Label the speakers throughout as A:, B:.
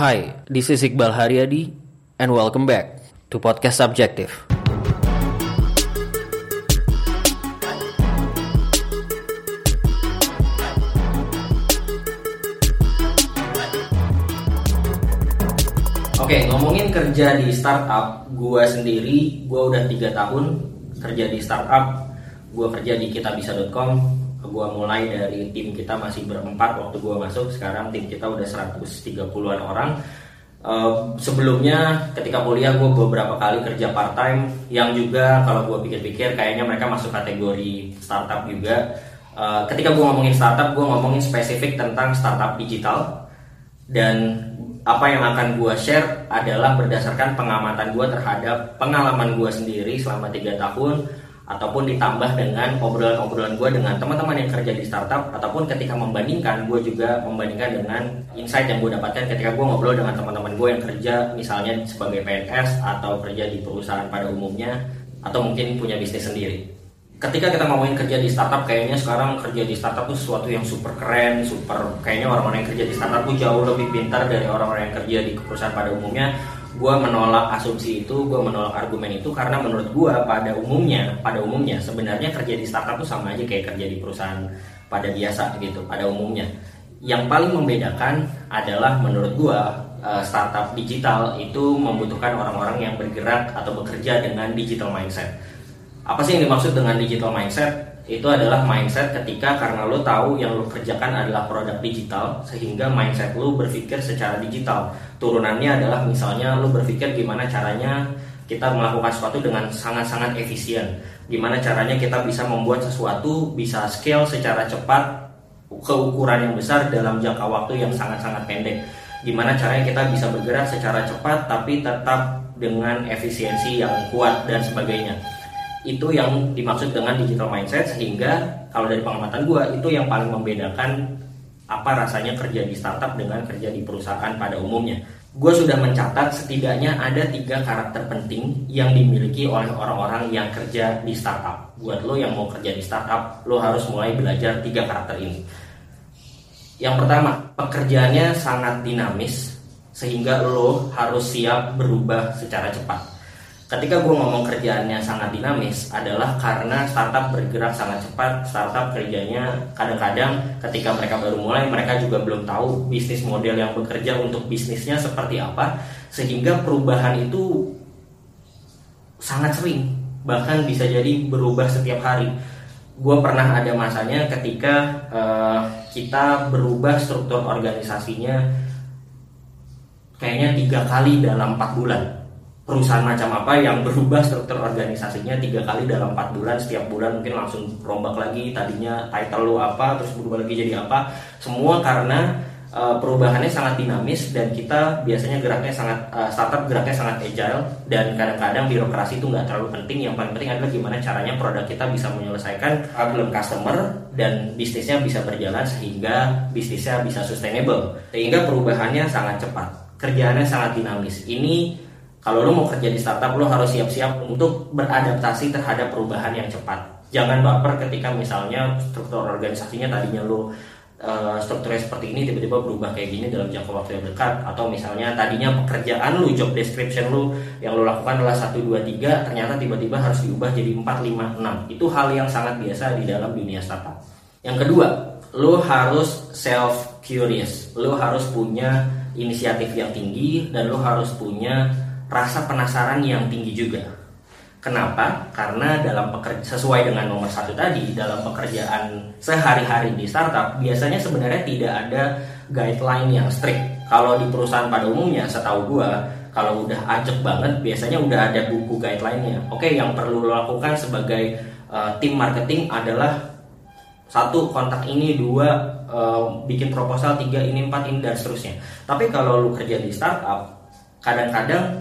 A: Hi, this is Iqbal Haryadi and welcome back to Podcast Subjective. Oke, ngomongin kerja di startup, gue sendiri, gue udah tiga tahun kerja di startup. Gue kerja di kitabisa.com. Gue mulai dari tim kita masih berempat waktu gue masuk. Sekarang tim kita udah 130-an orang. Uh, sebelumnya ketika kuliah gue beberapa kali kerja part time yang juga kalau gue pikir-pikir kayaknya mereka masuk kategori startup juga. Uh, ketika gue ngomongin startup, gue ngomongin spesifik tentang startup digital dan apa yang akan gue share adalah berdasarkan pengamatan gue terhadap pengalaman gue sendiri selama tiga tahun ataupun ditambah dengan obrolan-obrolan gue dengan teman-teman yang kerja di startup ataupun ketika membandingkan gue juga membandingkan dengan insight yang gue dapatkan ketika gue ngobrol dengan teman-teman gue yang kerja misalnya sebagai PNS atau kerja di perusahaan pada umumnya atau mungkin punya bisnis sendiri ketika kita ngomongin kerja di startup kayaknya sekarang kerja di startup itu sesuatu yang super keren, super kayaknya orang-orang yang kerja di startup tuh jauh lebih pintar dari orang-orang yang kerja di perusahaan pada umumnya. Gue menolak asumsi itu, gue menolak argumen itu karena menurut gue pada umumnya, pada umumnya sebenarnya kerja di startup tuh sama aja kayak kerja di perusahaan pada biasa gitu, pada umumnya. Yang paling membedakan adalah menurut gue eh, startup digital itu membutuhkan orang-orang yang bergerak atau bekerja dengan digital mindset apa sih yang dimaksud dengan digital mindset? Itu adalah mindset ketika karena lo tahu yang lo kerjakan adalah produk digital sehingga mindset lo berpikir secara digital. Turunannya adalah misalnya lo berpikir gimana caranya kita melakukan sesuatu dengan sangat-sangat efisien. Gimana caranya kita bisa membuat sesuatu bisa scale secara cepat ke ukuran yang besar dalam jangka waktu yang sangat-sangat pendek. Gimana caranya kita bisa bergerak secara cepat tapi tetap dengan efisiensi yang kuat dan sebagainya itu yang dimaksud dengan digital mindset sehingga kalau dari pengamatan gue itu yang paling membedakan apa rasanya kerja di startup dengan kerja di perusahaan pada umumnya. Gue sudah mencatat setidaknya ada tiga karakter penting yang dimiliki oleh orang-orang yang kerja di startup. Buat lo yang mau kerja di startup lo harus mulai belajar tiga karakter ini. Yang pertama pekerjaannya sangat dinamis sehingga lo harus siap berubah secara cepat ketika gue ngomong kerjaannya sangat dinamis adalah karena startup bergerak sangat cepat startup kerjanya kadang-kadang ketika mereka baru mulai mereka juga belum tahu bisnis model yang bekerja untuk bisnisnya seperti apa sehingga perubahan itu sangat sering bahkan bisa jadi berubah setiap hari. Gue pernah ada masanya ketika uh, kita berubah struktur organisasinya kayaknya tiga kali dalam empat bulan perusahaan macam apa yang berubah struktur organisasinya tiga kali dalam empat bulan setiap bulan mungkin langsung rombak lagi tadinya title lo apa terus berubah lagi jadi apa. Semua karena uh, perubahannya sangat dinamis dan kita biasanya geraknya sangat uh, startup geraknya sangat agile dan kadang-kadang birokrasi itu nggak terlalu penting. Yang paling penting adalah gimana caranya produk kita bisa menyelesaikan problem customer dan bisnisnya bisa berjalan sehingga bisnisnya bisa sustainable. Sehingga perubahannya sangat cepat kerjaannya sangat dinamis. Ini kalau lo mau kerja di startup lo harus siap-siap untuk beradaptasi terhadap perubahan yang cepat. Jangan baper ketika misalnya struktur organisasinya tadinya lo uh, strukturnya seperti ini tiba-tiba berubah kayak gini dalam jangka waktu yang dekat. Atau misalnya tadinya pekerjaan lo job description lo yang lo lakukan adalah 1 2 3 ternyata tiba-tiba harus diubah jadi 4 5 6 itu hal yang sangat biasa di dalam dunia startup. Yang kedua lo harus self curious lo harus punya inisiatif yang tinggi dan lo harus punya rasa penasaran yang tinggi juga. Kenapa? Karena dalam pekerja, sesuai dengan nomor satu tadi dalam pekerjaan sehari-hari di startup biasanya sebenarnya tidak ada guideline yang strict. Kalau di perusahaan pada umumnya, setahu gua, kalau udah ajak banget biasanya udah ada buku guideline-nya. Oke, yang perlu lo lakukan sebagai uh, tim marketing adalah satu kontak ini, dua uh, bikin proposal, tiga ini, empat ini dan seterusnya. Tapi kalau lo kerja di startup, kadang-kadang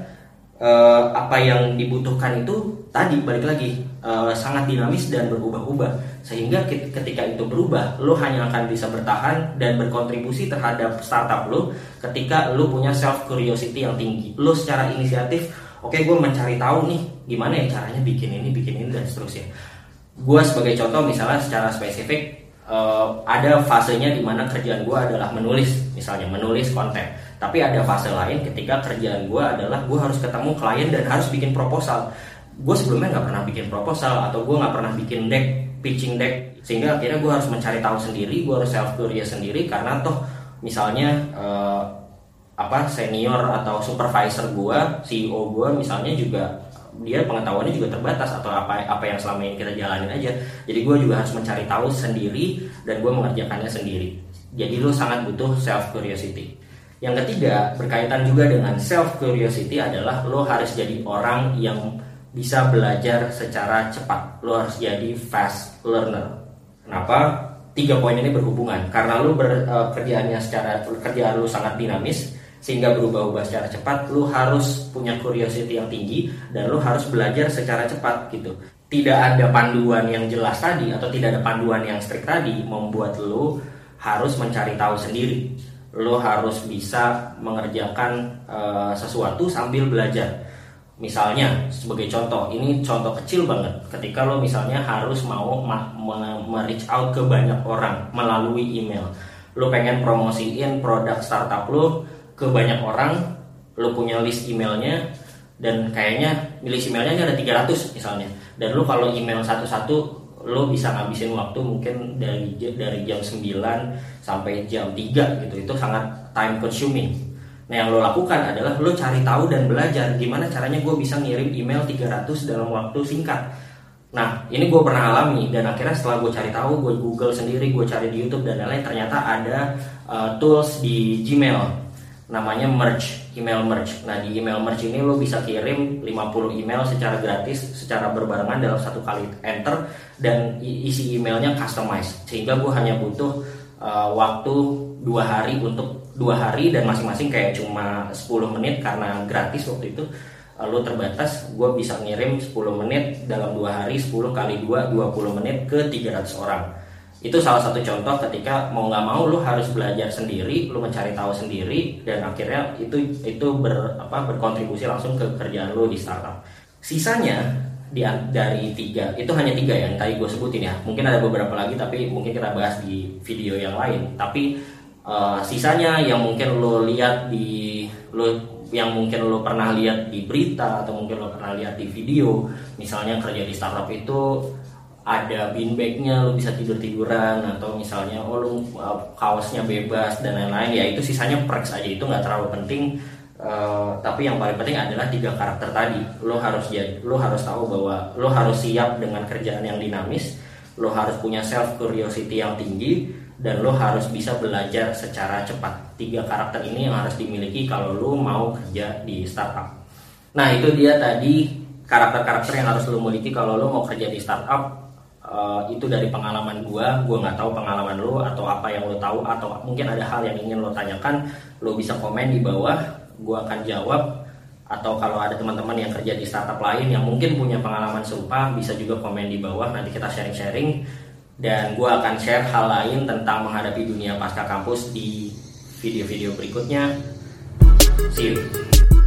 A: uh, apa yang dibutuhkan itu tadi balik lagi uh, sangat dinamis dan berubah-ubah. Sehingga ketika itu berubah lo hanya akan bisa bertahan dan berkontribusi terhadap startup lo ketika lo punya self curiosity yang tinggi. Lo secara inisiatif oke okay, gue mencari tahu nih gimana ya caranya bikin ini bikin ini dan seterusnya. Gue sebagai contoh misalnya secara spesifik uh, ada fasenya di mana kerjaan gue adalah menulis misalnya menulis konten. Tapi ada fase lain ketika kerjaan gue adalah gue harus ketemu klien dan harus bikin proposal. Gue sebelumnya nggak pernah bikin proposal atau gue nggak pernah bikin deck pitching deck sehingga akhirnya gue harus mencari tahu sendiri gue harus self curious sendiri karena toh misalnya uh, apa senior atau supervisor gue CEO gue misalnya juga dia pengetahuannya juga terbatas atau apa apa yang selama ini kita jalanin aja. Jadi gue juga harus mencari tahu sendiri dan gue mengerjakannya sendiri. Jadi lo sangat butuh self curiosity. Yang ketiga berkaitan juga dengan self curiosity adalah lo harus jadi orang yang bisa belajar secara cepat. Lo harus jadi fast learner. Kenapa? Tiga poin ini berhubungan. Karena lo bekerjaannya uh, secara kerjaan lo sangat dinamis sehingga berubah-ubah secara cepat lu harus punya curiosity yang tinggi dan lu harus belajar secara cepat gitu. Tidak ada panduan yang jelas tadi atau tidak ada panduan yang strict tadi membuat lu harus mencari tahu sendiri. Lu harus bisa mengerjakan uh, sesuatu sambil belajar. Misalnya sebagai contoh ini contoh kecil banget. Ketika lo misalnya harus mau me-reach out ke banyak orang melalui email. Lo pengen promosiin produk startup lo ke banyak orang lo punya list emailnya dan kayaknya list emailnya ini ada 300 misalnya. Dan lo kalau email satu-satu lo bisa ngabisin waktu mungkin dari dari jam 9 sampai jam 3 gitu. Itu sangat time consuming. Nah yang lo lakukan adalah lo cari tahu dan belajar gimana caranya gue bisa ngirim email 300 dalam waktu singkat. Nah, ini gue pernah alami dan akhirnya setelah gue cari tahu, gue Google sendiri, gue cari di YouTube dan lain-lain, ternyata ada uh, tools di Gmail namanya merge email merge. Nah di email merge ini lo bisa kirim 50 email secara gratis, secara berbarengan dalam satu kali enter dan isi emailnya customize sehingga gue hanya butuh uh, waktu dua hari untuk dua hari dan masing-masing kayak cuma 10 menit karena gratis waktu itu uh, lo terbatas gue bisa ngirim 10 menit dalam dua hari 10 kali 2 20 menit ke 300 orang itu salah satu contoh ketika mau nggak mau lu harus belajar sendiri lu mencari tahu sendiri dan akhirnya itu itu ber, apa, berkontribusi langsung ke kerjaan lu di startup. Sisanya di, dari tiga itu hanya tiga yang tadi gue sebutin ya. Mungkin ada beberapa lagi tapi mungkin kita bahas di video yang lain. Tapi uh, sisanya yang mungkin lo lihat di lo yang mungkin lo pernah lihat di berita atau mungkin lo pernah lihat di video misalnya kerja di startup itu ada beanbagnya lu bisa tidur tiduran atau misalnya oh lu uh, kaosnya bebas dan lain-lain ya itu sisanya perks aja itu nggak terlalu penting. Uh, tapi yang paling penting adalah tiga karakter tadi. Lo harus jadi lo harus tahu bahwa lo harus siap dengan kerjaan yang dinamis lo harus punya self curiosity yang tinggi dan lo harus bisa belajar secara cepat. Tiga karakter ini yang harus dimiliki kalau lo mau kerja di startup. Nah itu dia tadi karakter-karakter yang harus lo miliki kalau lo mau kerja di startup uh, itu dari pengalaman gue gue nggak tahu pengalaman lo atau apa yang lo tahu atau mungkin ada hal yang ingin lo tanyakan lo bisa komen di bawah gue akan jawab. Atau kalau ada teman-teman yang kerja di startup lain yang mungkin punya pengalaman serupa bisa juga komen di bawah nanti kita sharing-sharing. Dan gue akan share hal lain tentang menghadapi dunia pasca kampus di video-video berikutnya. See you